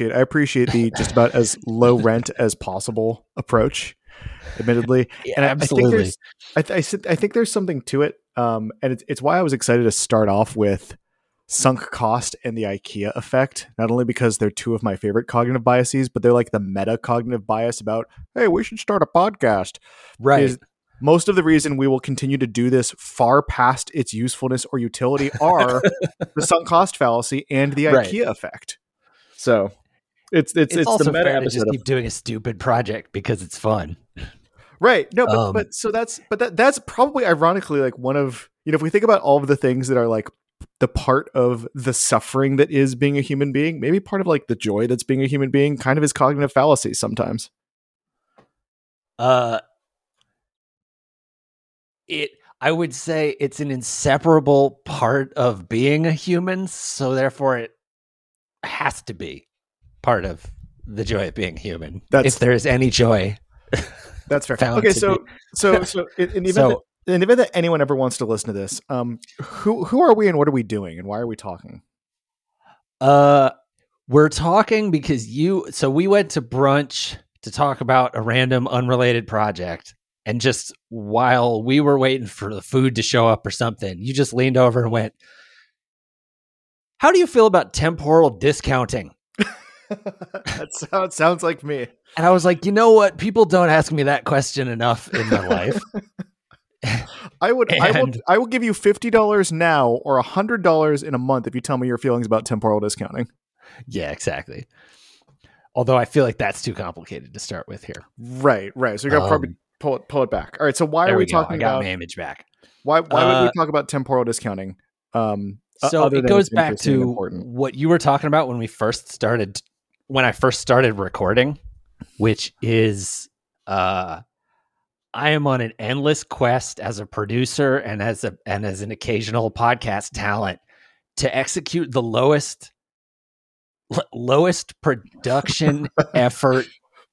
I appreciate the just about as low rent as possible approach. Admittedly, Yeah, and I, absolutely. think there's, I, th- I, th- I think there's something to it, um, and it's it's why I was excited to start off with sunk cost and the IKEA effect. Not only because they're two of my favorite cognitive biases, but they're like the meta cognitive bias about hey, we should start a podcast. right. is most of the reason we will continue to do this far past its usefulness or utility are the sunk cost fallacy and the Right. IKEA effect. So it's it's it's, it's, also the meta fair to just of, keep doing a stupid project because it's fun. right. No, but Um, but so that's but that that's probably ironically like one of you know if we think about all of the things that are like the part of the suffering that is being a human being, maybe part of like the joy that's being a human being kind of is cognitive fallacy sometimes. Uh it I would say it's an inseparable part of being a human, so therefore it has to be part of the joy of being human. That's- if there is any joy. That's fair. Okay, so be- so so in, in the event So- that, in the event that anyone ever wants to listen to this, um, who who are we and what are we doing and why are we talking? Uh we're talking because you so we went to brunch to talk about a random unrelated project and just while we were waiting for the food to show up or something, you just leaned over and went, "How do you feel about temporal discounting?" That's how it sounds like me. And I was like, "You know what? People don't ask me that question enough in my life." I would I will I will give you fifty dollars now or hundred dollars in a month if you tell me your feelings about temporal discounting. yeah, exactly. Although I feel like that's too complicated to start with here. Right, right. So you got to probably Um, pull it pull it back. All right. So why are we go. talking I got about my image back. why why would Uh, we talk about temporal discounting? Um, so it goes back to important. what you were talking about when we first started when i first started recording which is uh i am on an endless quest as a producer and as a and as an occasional podcast talent to execute the lowest l- lowest production effort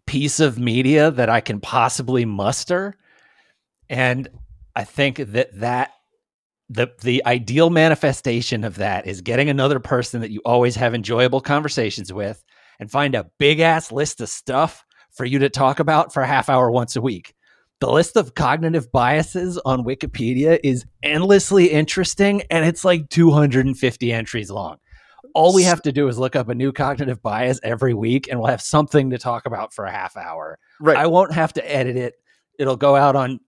piece of media that i can possibly muster. And i think that that the the ideal manifestation of that is getting another person that you always have enjoyable conversations with and find a big ass list of stuff for you to talk about for a half hour once a week. The list of cognitive biases on Wikipedia is endlessly interesting and it's like 250 entries long. All we have to do is look up a new cognitive bias every week and we'll have something to talk about for a half hour. Right. I won't have to edit it. It'll go out on.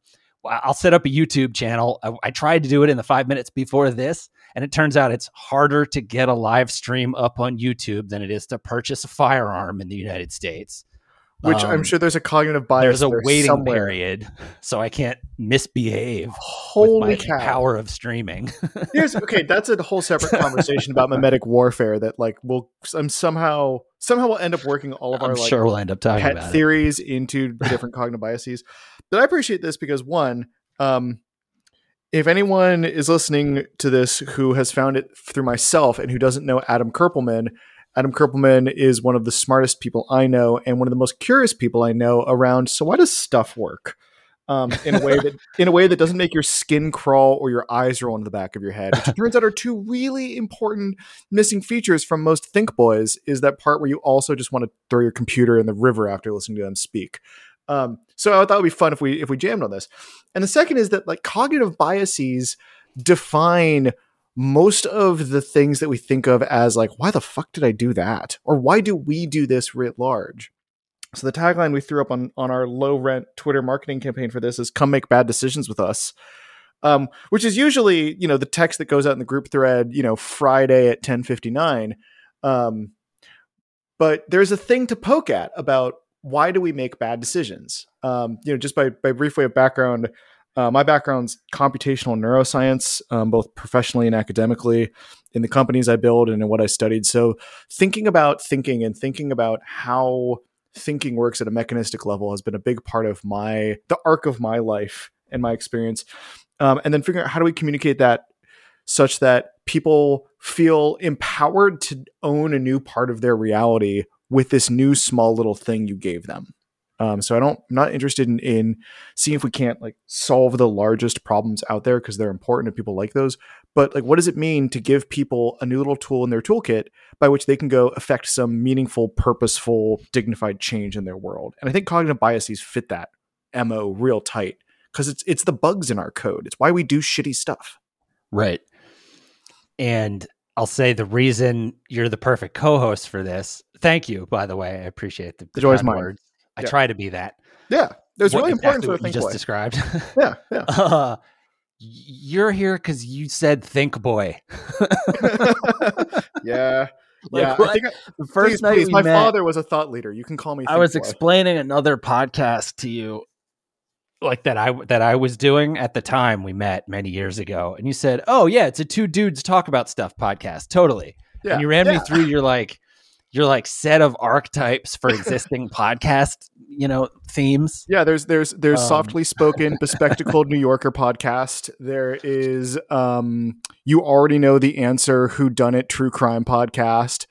I'll set up a YouTube channel. I, I tried to do it in the five minutes before this, and it turns out it's harder to get a live stream up on YouTube than it is to purchase a firearm in the United States. Which I'm Um, sure there's a cognitive bias. There's a there waiting somewhere. period, so I can't misbehave Holy cow! power of streaming. Here's okay. That's a whole separate conversation about mimetic warfare. That like we'll I'm somehow somehow we'll end up working all of our I'm like sure we'll end up talking pet about it. theories into different cognitive biases. But I appreciate this because one, um, if anyone is listening to this who has found it through myself and who doesn't know Adam Kerpelman, Adam Kerpelman is one of the smartest people I know and one of the most curious people I know around. So why does stuff work? Um, in a way that in a way that doesn't make your skin crawl or your eyes roll into the back of your head, which turns out are two really important missing features from most think boys. Is that part where you also just want to throw your computer in the river after listening to them speak? Um, so I thought it would be fun if we if we jammed on this. And the second is that like cognitive biases define most of the things that we think of as like why the fuck did I do that or why do we do this writ large. So the tagline we threw up on on our low rent Twitter marketing campaign for this is "Come make bad decisions with us," um, which is usually you know the text that goes out in the group thread you know Friday at ten fifty nine. Um, but there's a thing to poke at about why do we make bad decisions? Um, you know, just by by brief way of background, uh, my background's computational neuroscience, um, both professionally and academically, in the companies I build and in what I studied. So thinking about thinking and thinking about how thinking works at a mechanistic level has been a big part of my the arc of my life and my experience. Um, and then figuring out how do we communicate that such that people feel empowered to own a new part of their reality with this new small little thing you gave them. Um, so I don't, I'm not interested in, in seeing if we can't like solve the largest problems out there because they're important and people like those. but like what does it mean to give people a new little tool in their toolkit by which they can go affect some meaningful purposeful dignified change in their world and i think cognitive biases fit that mo real tight because it's it's the bugs in our code it's why we do shitty stuff Right. And I'll say the reason you're the perfect co-host for this. Thank you, by the way. I appreciate the, The joy is mine. words. I Yeah. try to be that. yeah there's really important exactly for what you just boy. described. yeah yeah uh, you're here because you said think boy. yeah Like, yeah? I think I, The first please, night please, my met, father was a thought leader you can call me I was Boy. explaining another podcast to you. Like that I that I was doing at the time we met many years ago, and you said, "Oh yeah, it's a two dudes talk about stuff podcast." Totally. yeah And you ran me through your like your like set of archetypes for existing podcast, you know, themes. Yeah, there's there's there's Um, softly spoken, bespectacled New Yorker podcast. There is um you already know the answer who done it true crime podcast.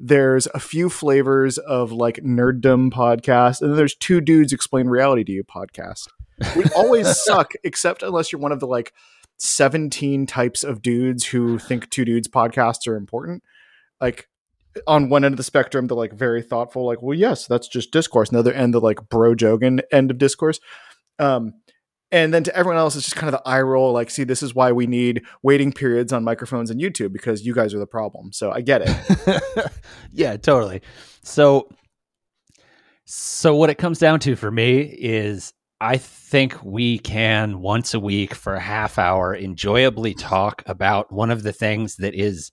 There's a few flavors of like nerddom podcast, and then there's two dudes explain reality to you podcast. We always suck, except unless you're one of the like 17 types of dudes who think two dudes podcasts are important. Like on one end of the spectrum, the like very thoughtful, like, well, yes, that's just discourse. Another end, the like bro jogan end of discourse. Um, and then to everyone else, it's just kind of the eye roll, like, see, this is why we need waiting periods on microphones and YouTube because you guys are the problem. So I get it. yeah, totally. So so what it comes down to for me is I think we can once a week for a half hour enjoyably talk about one of the things that is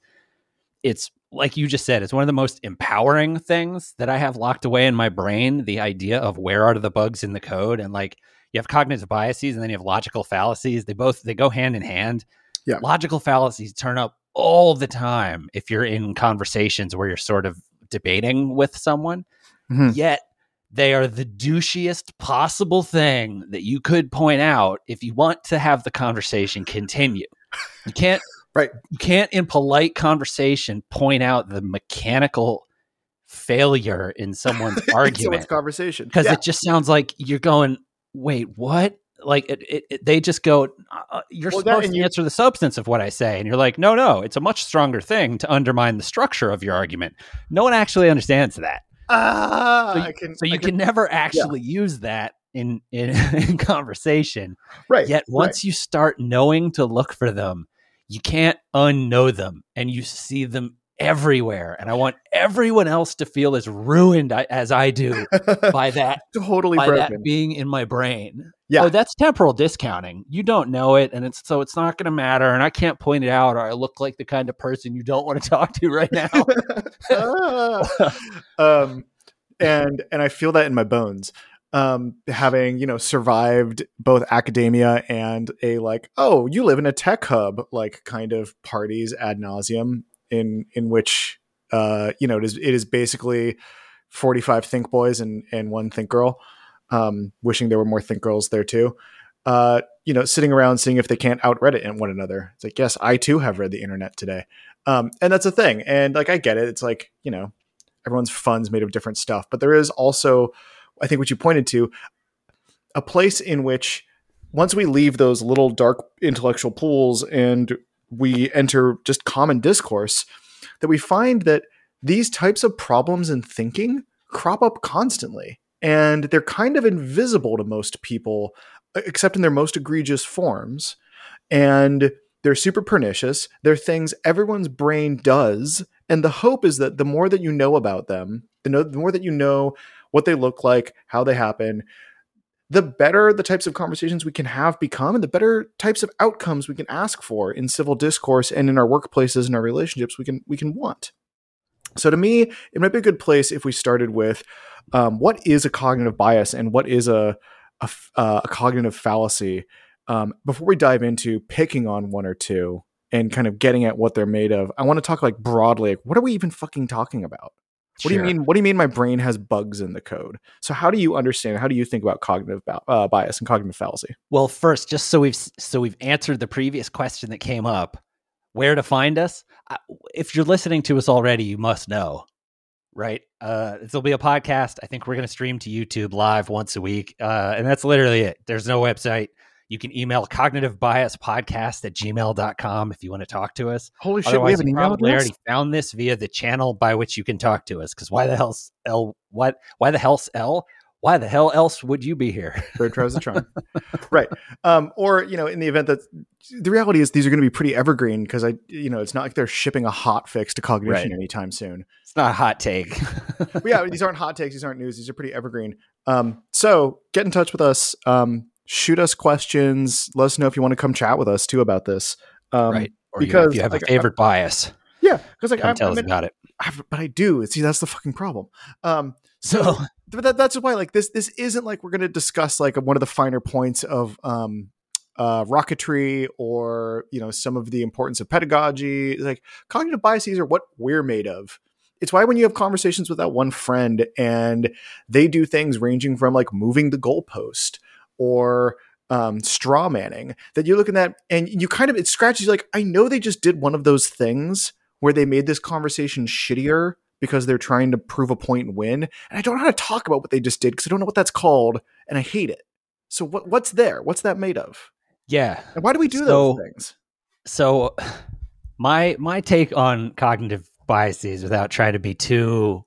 it's like you just said, it's one of the most empowering things that I have locked away in my brain. The idea of where are the bugs in the code and like you have cognitive biases and then you have logical fallacies. They both they go hand in hand. Yeah. Logical fallacies turn up all the time if you're in conversations where you're sort of debating with someone. Mhm. Yet they are the douchiest possible thing that you could point out if you want to have the conversation continue. You can't Right. You can't in polite conversation point out the mechanical failure in someone's So argument it's conversation. because Yeah. it just sounds like you're going, wait, what? Like it, it, it- they just go, uh, you're Well, supposed to you- answer the substance of what I say, and you're like, no, no, it's a much stronger thing to undermine the structure of your argument. No one actually understands that, ah, so I can, so you can never actually use that in in, in conversation. right. Yet once you start knowing to look for them, you can't unknow them, and you see them everywhere. And I want everyone else to feel as ruined I- as I do by that totally by broken. that being in my brain. Yeah. Oh, that's temporal discounting. You don't know it, and it's so it's not going to matter. And I can't point it out, or I look like the kind of person you don't want to talk to right now. Ah. um, and and I feel that in my bones. Um, having you know survived both academia and a like, oh, you live in a tech hub, like kind of parties ad nauseum in in which uh, you know it is it is basically forty five think boys and and one think girl. Um, wishing there were more think girls there too. Uh, you know, sitting around seeing if they can't out Reddit and one another. It's like, yes, I too have read the internet today. Um, and that's a thing. And like, I get it. It's like, you know, everyone's fun's made of different stuff, but there is also, I think what you pointed to, a place in which once we leave those little dark intellectual pools and we enter just common discourse, that we find that these types of problems in thinking crop up constantly. And they're kind of invisible to most people, except in their most egregious forms. And they're super pernicious. They're things everyone's brain does. And the hope is that the more that you know about them, the, no- the more that you know what they look like, how they happen, the better the types of conversations we can have become, and the better types of outcomes we can ask for in civil discourse and in our workplaces and our relationships we can we can want. So to me, it might be a good place if we started with um, what is a cognitive bias and what is a a, uh, a cognitive fallacy um, before we dive into picking on one or two and kind of getting at what they're made of. I want to talk like broadly. Like, what are we even fucking talking about? What do you mean? What do you mean? My brain has bugs in the code. So how do you understand? How do you think about cognitive uh, bias and cognitive fallacy? Well, first, just so we've so we've answered the previous question that came up, where to find us? If you're listening to us already, you must know, right? Uh, this will be a podcast. I think we're going to stream to YouTube live once a week, uh, and that's literally it. There's no website. You can email cognitive bias podcast at gmail.com if you want to talk to us. Holy shit, Otherwise, we have an email probably address? already found this via the channel by which you can talk to us. Because why the hell's L? What? Why the hell's L? Why the hell else would you be here? Third tries the charm. right. Um, or, you know, in the event that the reality is these are going to be pretty evergreen because I, you know, it's not like they're shipping a hot fix to cognition Right. anytime soon. It's not a hot take. Yeah, these aren't hot takes. These aren't news. These are pretty evergreen. Um, so get in touch with us. Um, shoot us questions. Let us know if you want to come chat with us too about this. Um, right. Or because, you, if you have like, a favorite bias, Yeah. Because like, come I'm, tell I'm us in- about it. I- but I do. See, that's the fucking problem. Um, So but that, that's why like this this isn't like we're going to discuss like one of the finer points of um uh rocketry or you know some of the importance of pedagogy. Like cognitive biases are what we're made of. It's why when you have conversations with that one friend and they do things ranging from like moving the goalpost or um, straw manning that you're looking at and you kind of it scratches you like I know they just did one of those things where they made this conversation shittier because they're trying to prove a point and win. And I don't know how to talk about what they just did because I don't know what that's called and I hate it. So what what's there? What's that made of? yeah. And why do we do So- those things? So my my take on cognitive biases without trying to be too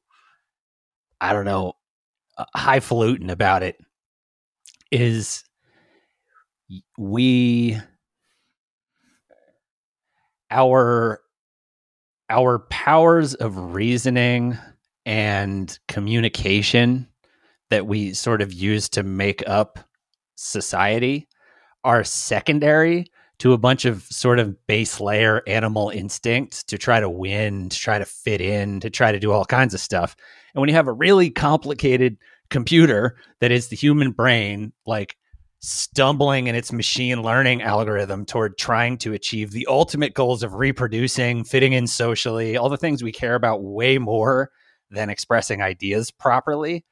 I don't know uh, highfalutin about it is we our our powers of reasoning and communication that we sort of use to make up society are secondary to a bunch of sort of base layer animal instincts to try to win, to try to fit in, to try to do all kinds of stuff. And when you have a really complicated computer that is the human brain, like stumbling in its machine learning algorithm toward trying to achieve the ultimate goals of reproducing, fitting in socially, all the things we care about way more than expressing ideas properly,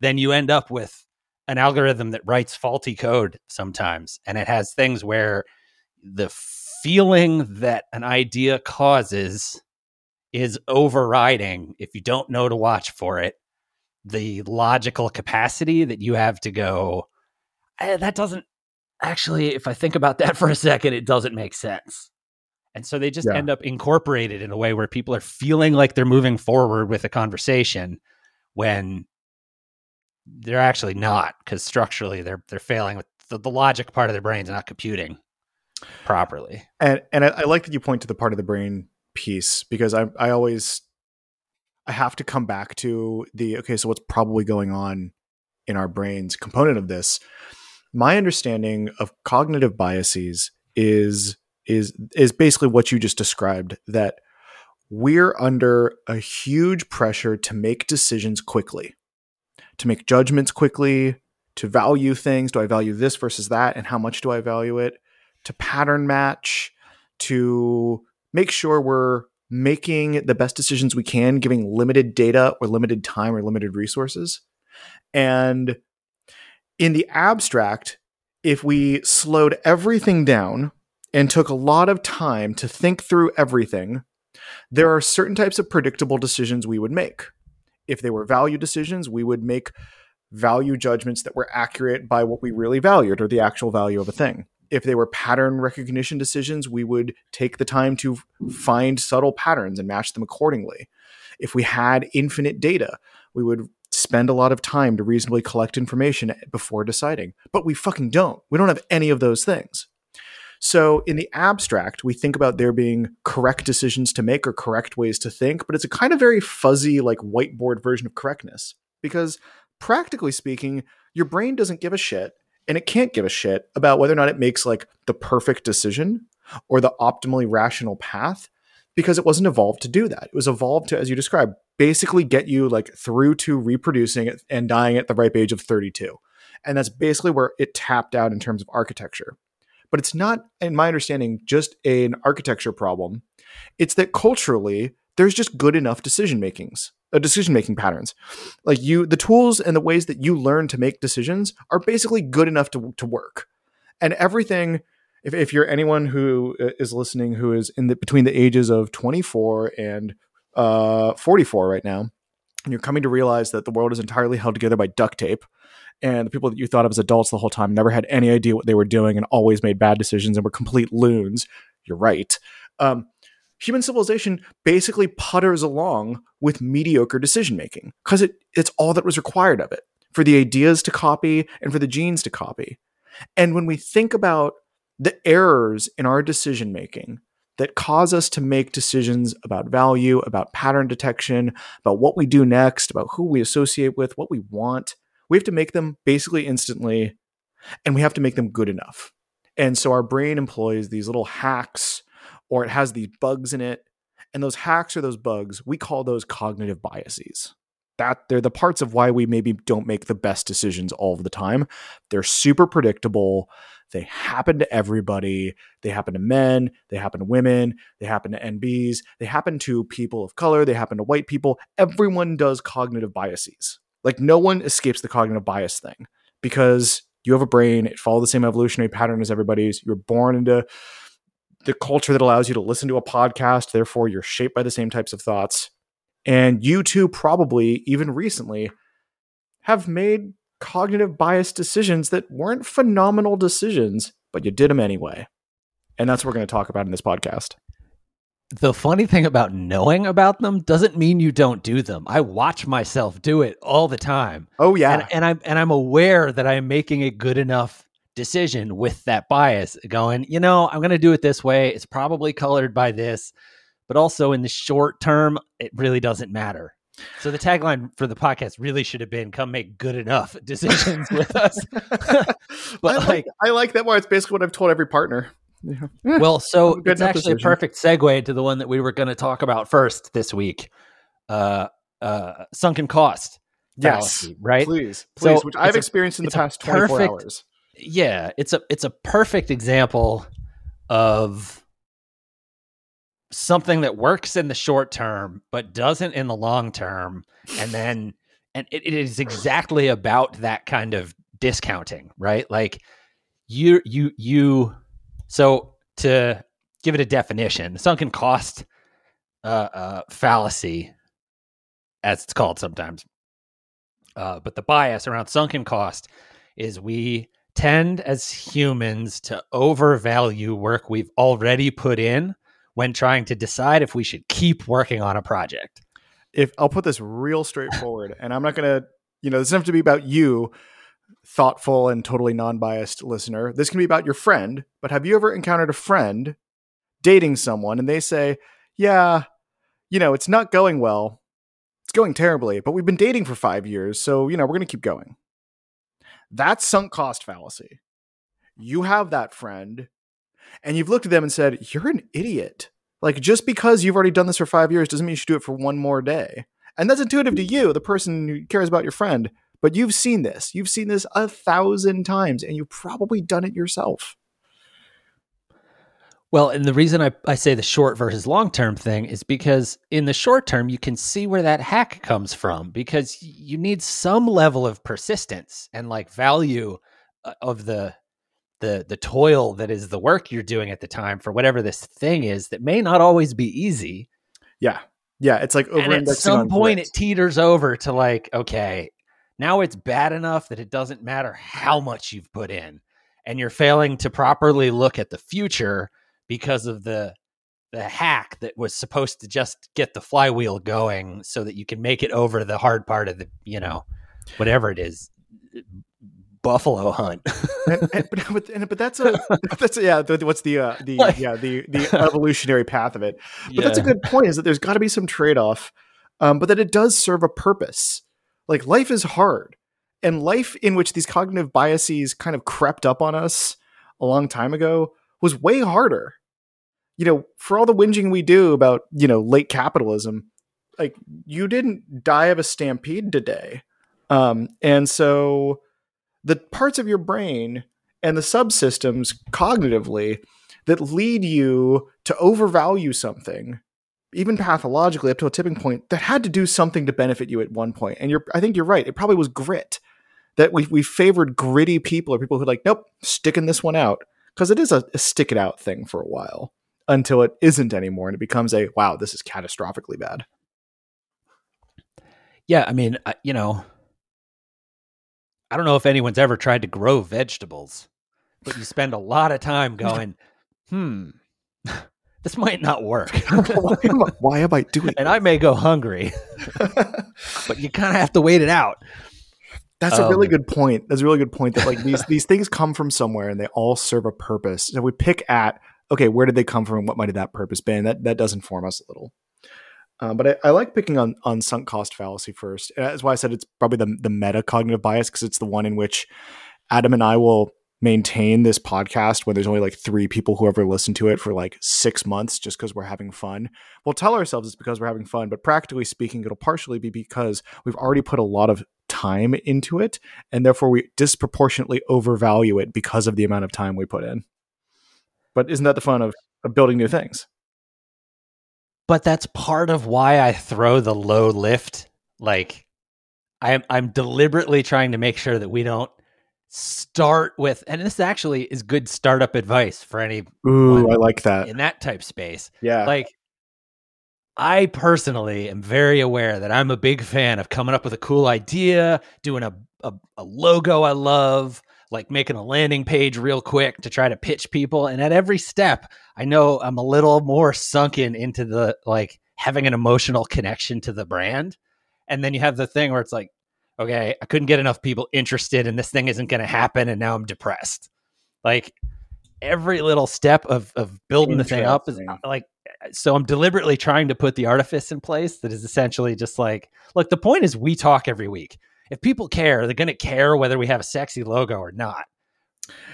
then you end up with an algorithm that writes faulty code sometimes. And it has things where the feeling that an idea causes is overriding if you don't know to watch for it the logical capacity that you have to go "Eh, that doesn't actually if i think about that for a second it doesn't make sense and so they just Yeah. end up incorporated in a way where people are feeling like they're moving forward with a conversation when they're actually not because structurally they're they're failing with the, the logic part of their brains not computing properly And and I, I like that you point to the part of the brain piece because I I always I have to come back to the okay, so what's probably going on in our brains component of this. My understanding of cognitive biases is is is basically what you just described that we're under a huge pressure to make decisions quickly, to make judgments quickly, to value things. Do I value this versus that? And how much do I value it? To pattern match, to make sure we're making the best decisions we can, giving limited data or limited time or limited resources. And in the abstract, if we slowed everything down and took a lot of time to think through everything, there are certain types of predictable decisions we would make. If they were value decisions, we would make value judgments that were accurate by what we really valued or the actual value of a thing. If they were pattern recognition decisions, we would take the time to find subtle patterns and match them accordingly. If we had infinite data, we would spend a lot of time to reasonably collect information before deciding. But we fucking don't. We don't have any of those things. So, in the abstract, we think about there being correct decisions to make or correct ways to think, but it's a kind of very fuzzy, like whiteboard version of correctness. Because practically speaking, your brain doesn't give a shit and it can't give a shit about whether or not it makes like the perfect decision or the optimally rational path because it wasn't evolved to do that. It was evolved to, as you described, basically get you like through to reproducing and dying at the ripe age of 32. And that's basically where it tapped out in terms of architecture. But it's not, in my understanding, just an architecture problem. It's that culturally, there's just good enough decision makings, uh, decision making patterns. Like you, the tools and the ways that you learn to make decisions are basically good enough to, to work. And everything, if, if you're anyone who uh, listening who is in the between the ages of 24 and uh, 44 right now, and you're coming to realize that the world is entirely held together by duct tape and the people that you thought of as adults the whole time never had any idea what they were doing and always made bad decisions and were complete loons. You're right. Um, human civilization basically putters along with mediocre decision making because it, it's all that was required of it for the ideas to copy and for the genes to copy. And when we think about the errors in our decision making that cause us to make decisions about value, about pattern detection, about what we do next, about who we associate with, what we want. We have to make them basically instantly, and we have to make them good enough. And so our brain employs these little hacks, or it has these bugs in it. And those hacks or those bugs, we call those cognitive biases. That they're the parts of why we maybe don't make the best decisions all of the time. They're super predictable they happen to everybody. They happen to men. They happen to women. They happen to NBs. They happen to people of color. They happen to white people. Everyone does cognitive biases. Like no one escapes the cognitive bias thing because you have a brain. It follows the same evolutionary pattern as everybody's. You're born into the culture that allows you to listen to a podcast. Therefore, you're shaped by the same types of thoughts. And you too, probably even recently, have made cognitive bias decisions that weren't phenomenal decisions, but you did them anyway. And that's what we're going to talk about in this podcast. The funny thing about knowing about them doesn't mean you don't do them. I watch myself do it all the time. Oh yeah. And, and I'm and I'm aware that I'm making a good enough decision with that bias going, you know, I'm going to do it this way. It's probably colored by this, but also in the short term, it really doesn't matter. So the tagline for the podcast really should have been "Come make good enough decisions with us." but I like, like, I like that more. It's basically what I've told every partner. Yeah. Well, so it's actually decision. a perfect segue to the one that we were going to talk about first this week. Uh, uh, sunken cost. Yes, right. Please, please, so which I've experienced in the past twenty four hours. Yeah, it's a it's a perfect example of something that works in the short term but doesn't in the long term. And then and it, it is exactly about that kind of discounting right? Like you you you so to give it a definition sunken cost uh, uh fallacy as it's called sometimes uh but the bias around sunken cost is we tend as humans to overvalue work we've already put in when trying to decide if we should keep working on a project? If I'll put this real straightforward, and I'm not going to, you know, this doesn't have to be about you, thoughtful and totally non biased listener. This can be about your friend, but have you ever encountered a friend dating someone and they say, yeah, you know, it's not going well. It's going terribly, but we've been dating for five years. So, you know, we're going to keep going. That's sunk cost fallacy. You have that friend and you've looked at them and said, You're an idiot. Like, just because you've already done this for five years doesn't mean you should do it for one more day. And that's intuitive to you, the person who cares about your friend. But you've seen this. You've seen this a thousand times, and you've probably done it yourself. Well, and the reason I, I say the short versus long term thing is because in the short term, you can see where that hack comes from because you need some level of persistence and like value uh, of the the the toil that is the work you're doing at the time for whatever this thing is that may not always be easy. Yeah. Yeah, it's like over At some point it teeters over to like, okay, now it's bad enough that it doesn't matter how much you've put in and you're failing to properly look at the future because of the the hack that was supposed to just get the flywheel going so that you can make it over the hard part of the, you know, whatever it is, buffalo hunt. and, and, but, and, but that's a that's a, yeah. What's the uh, the like, yeah the the evolutionary path of it? But yeah. that's a good point. Is that there's got to be some trade off, um, but that it does serve a purpose. Like life is hard, and life in which these cognitive biases kind of crept up on us a long time ago was way harder. You know, for all the whinging we do about you know late capitalism, like you didn't die of a stampede today, um, and so the parts of your brain and the subsystems cognitively that lead you to overvalue something even pathologically up to a tipping point that had to do something to benefit you at one point. And you're i think you're right. It probably was grit that we, we favored gritty people or people who like nope sticking this one out. Because it is a, a stick it out thing for a while until it isn't anymore and it becomes a wow this is catastrophically bad. Yeah, I mean, you know, I don't know if anyone's ever tried to grow vegetables, but you spend a lot of time going, hmm, this might not work. why, am I, why am I doing? and I may go hungry, but you kind of have to wait it out. That's a really Um, good point. That's a really good point. That like these these things come from somewhere and they all serve a purpose. So we pick at okay, where did they come from? and What might have that purpose been? That that does inform us a little. Um, but I, I like picking on on sunk cost fallacy first. That's why I said it's probably the the meta cognitive bias because it's the one in which Adam and I will maintain this podcast when there's only like three people who ever listen to it for like six months just because we're having fun. We'll tell ourselves it's because we're having fun, but practically speaking, it'll partially be because we've already put a lot of time into it and therefore we disproportionately overvalue it because of the amount of time we put in. But isn't that the fun of, of building new things? But that's part of why I throw the low lift. Like, I'm I'm deliberately trying to make sure that we don't start with, and this actually is good startup advice for any Ooh, I like that. in that type space. Yeah. like I personally am very aware that I'm a big fan of coming up with a cool idea, doing a, a, a logo I love, like making a landing page real quick to try to pitch people. And at every step, I know I'm a little more sunken into the like having an emotional connection to the brand. And then you have the thing where it's like, okay, I couldn't get enough people interested and this thing isn't going to happen. And now I'm depressed. Like every little step of, of building the thing up is like, so I'm deliberately trying to put the artifice in place that is essentially just like, look, the point is we talk every week. If people care, they're going to care whether we have a sexy logo or not.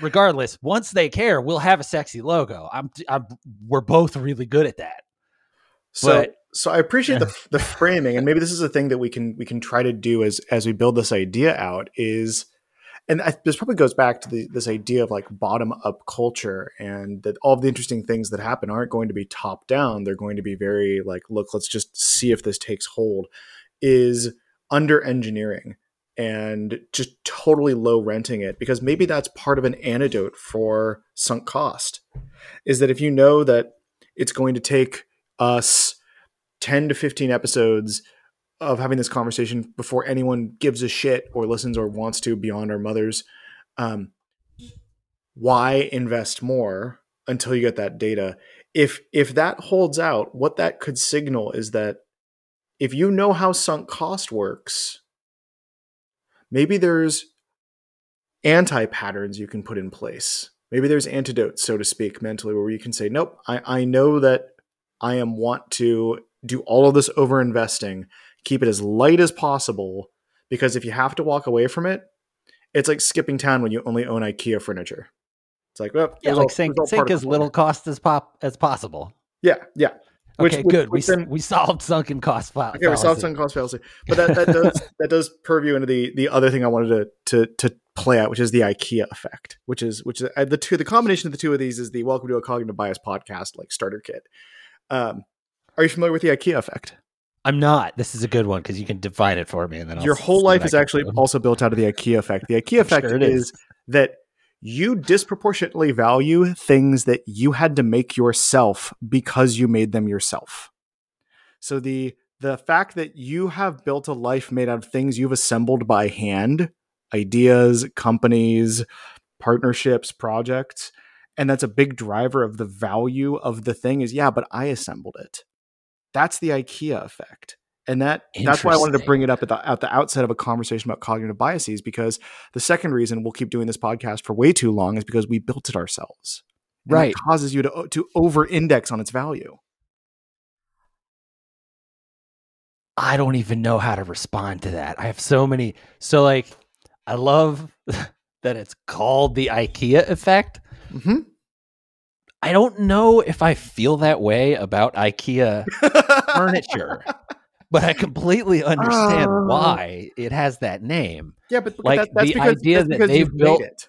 Regardless, once they care, we'll have a sexy logo. I'm, I'm we're both really good at that. So But- so I appreciate the the framing, and maybe this is a thing that we can we can try to do as as we build this idea out is, and I, this probably goes back to the, this idea of like bottom up culture, and that all of the interesting things that happen aren't going to be top down; they're going to be very like, look, let's just see if this takes hold. Is under engineering and just totally low renting it because maybe that's part of an antidote for sunk cost. Is that if you know that it's going to take us 10 to 15 episodes of having this conversation before anyone gives a shit or listens or wants to beyond our mothers um, why invest more until you get that data if if that holds out what that could signal is that if you know how sunk cost works maybe there's anti patterns you can put in place. Maybe there's antidotes so to speak mentally where you can say nope i, I know that i am want to do all of this over investing keep it as light as possible because if you have to walk away from it it's like skipping town when you only own ikea furniture. It's like well Yeah, like all- sink, all part sink as little cost as pop as possible. yeah yeah Which- Okay, which- good. We, then- we solved sunken cost fa- Okay, we solved fallacy. sunk cost fallacy, but that, that does that does purview into the the other thing I wanted to to to play out, which is the IKEA effect, which is which is uh, the two the combination of the two of these is the Welcome to a Cognitive Bias podcast like starter kit. Um, are you familiar with the IKEA effect? I'm not. This is a good one because you can define it for me, and then I'll Your whole life is actually also built out of the IKEA effect. The IKEA effect Sure is. is. that you disproportionately value things that you had to make yourself because you made them yourself. So the the fact that you have built a life made out of things you've assembled by hand, ideas, companies, partnerships, projects, and that's a big driver of the value of the thing is yeah, but I assembled it. That's the IKEA effect. And that that's why I wanted to bring it up at the at the outset of a conversation about cognitive biases because the second reason we'll keep doing this podcast for way too long is because we built it ourselves. Right. causes you to to over index on its value. I don't even know how to respond to that. I have so many. So like, I love that it's called the IKEA effect. Mm-hmm. I don't know if I feel that way about IKEA furniture, but I completely oh. understand Oh. why it has that name. Yeah, but Like, that, that's the because, idea that's that they've built- it.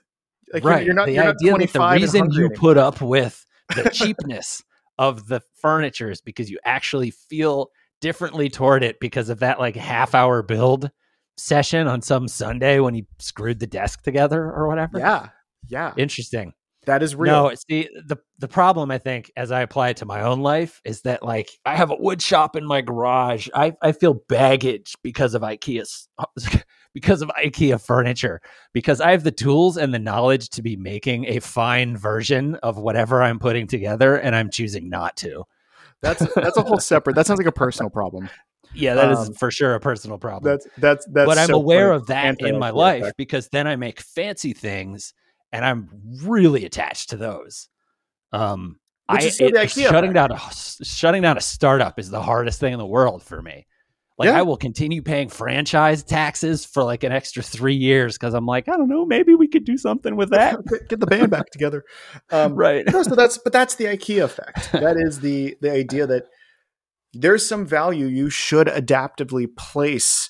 Like, you're- right. You're not, the you're not idea that 25 the reason you put up with the cheapness of the furniture is because you actually feel differently toward it because of that like half hour build session on some Sunday when you screwed the desk together or whatever. Yeah, yeah. Interesting. That is real. No, see the the problem I think as I apply it to my own life is that like I have a wood shop in my garage. I I feel baggage because of IKEA because of IKEA furniture because I have the tools and the knowledge to be making a fine version of whatever I'm putting together and I'm choosing not to. That's that's a whole separate. That sounds like a personal problem. Yeah, that is Um, for sure a personal problem. That's that's that's. but I'm so aware of that in my life effect. because then I make fancy things and I'm really attached to those. Um, I is still the it- shutting down a shutting down a startup is the hardest thing in the world for me. Like Yeah. I will continue paying franchise taxes for like an extra three years because I'm like I don't know maybe we could do something with that. Get- Get the band back together. Um, right. no, so that's but that's the IKEA effect. That is the the idea that there's some value you should adaptively place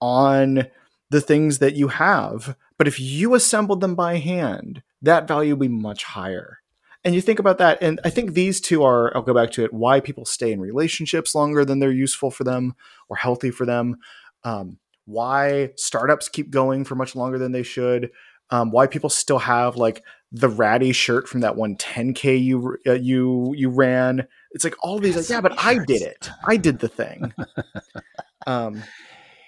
on the things that you have. But if you assembled them by hand, that value would be much higher. And you think about that, and I think these two are, I'll go back to it, why people stay in relationships longer than they're useful for them or healthy for them. Um, why startups keep going for much longer than they should. Um, why people still have like the ratty shirt from that one 10k you uh, you you ran. It's like all these like yeah, but I did it. I did the thing. um,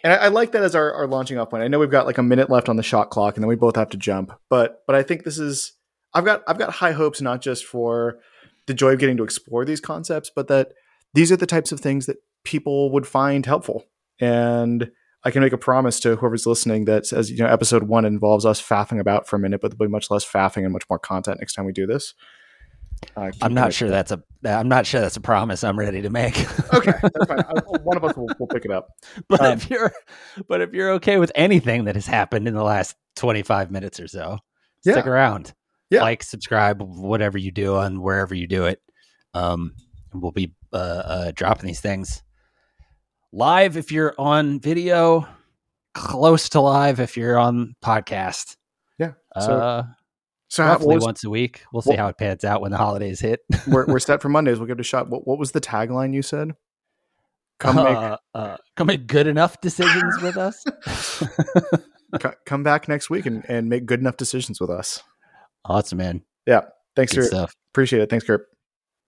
and I, I like that as our, our launching off point. I know we've got like a minute left on the shot clock, and then we both have to jump. But but I think this is I've got I've got high hopes not just for the joy of getting to explore these concepts, but that these are the types of things that people would find helpful. And I can make a promise to whoever's listening that as you know, episode one involves us faffing about for a minute, but there'll be much less faffing and much more content next time we do this. Uh, I'm not sure that's a I'm not sure that's a promise I'm ready to make. Okay, that's fine. One of us will, will pick it up. but Um, if you're but if you're okay with anything that has happened in the last 25 minutes or so, stick around. Yeah. Like, subscribe, whatever you do on wherever you do it. Um, we'll be uh, uh, dropping these things live if you're on video, close to live if you're on podcast. Yeah. So, uh, so roughly was- once a week. We'll see what- how it pans out when the holidays hit. we're, we're set for Mondays. We'll give it a shot. What, what was the tagline you said? Come make, uh, uh, come make good enough decisions with us. co- come back next week and, and make good enough decisions with us. awesome, man. Yeah. Thanks Good for stuff. appreciate it. Thanks, Kerp.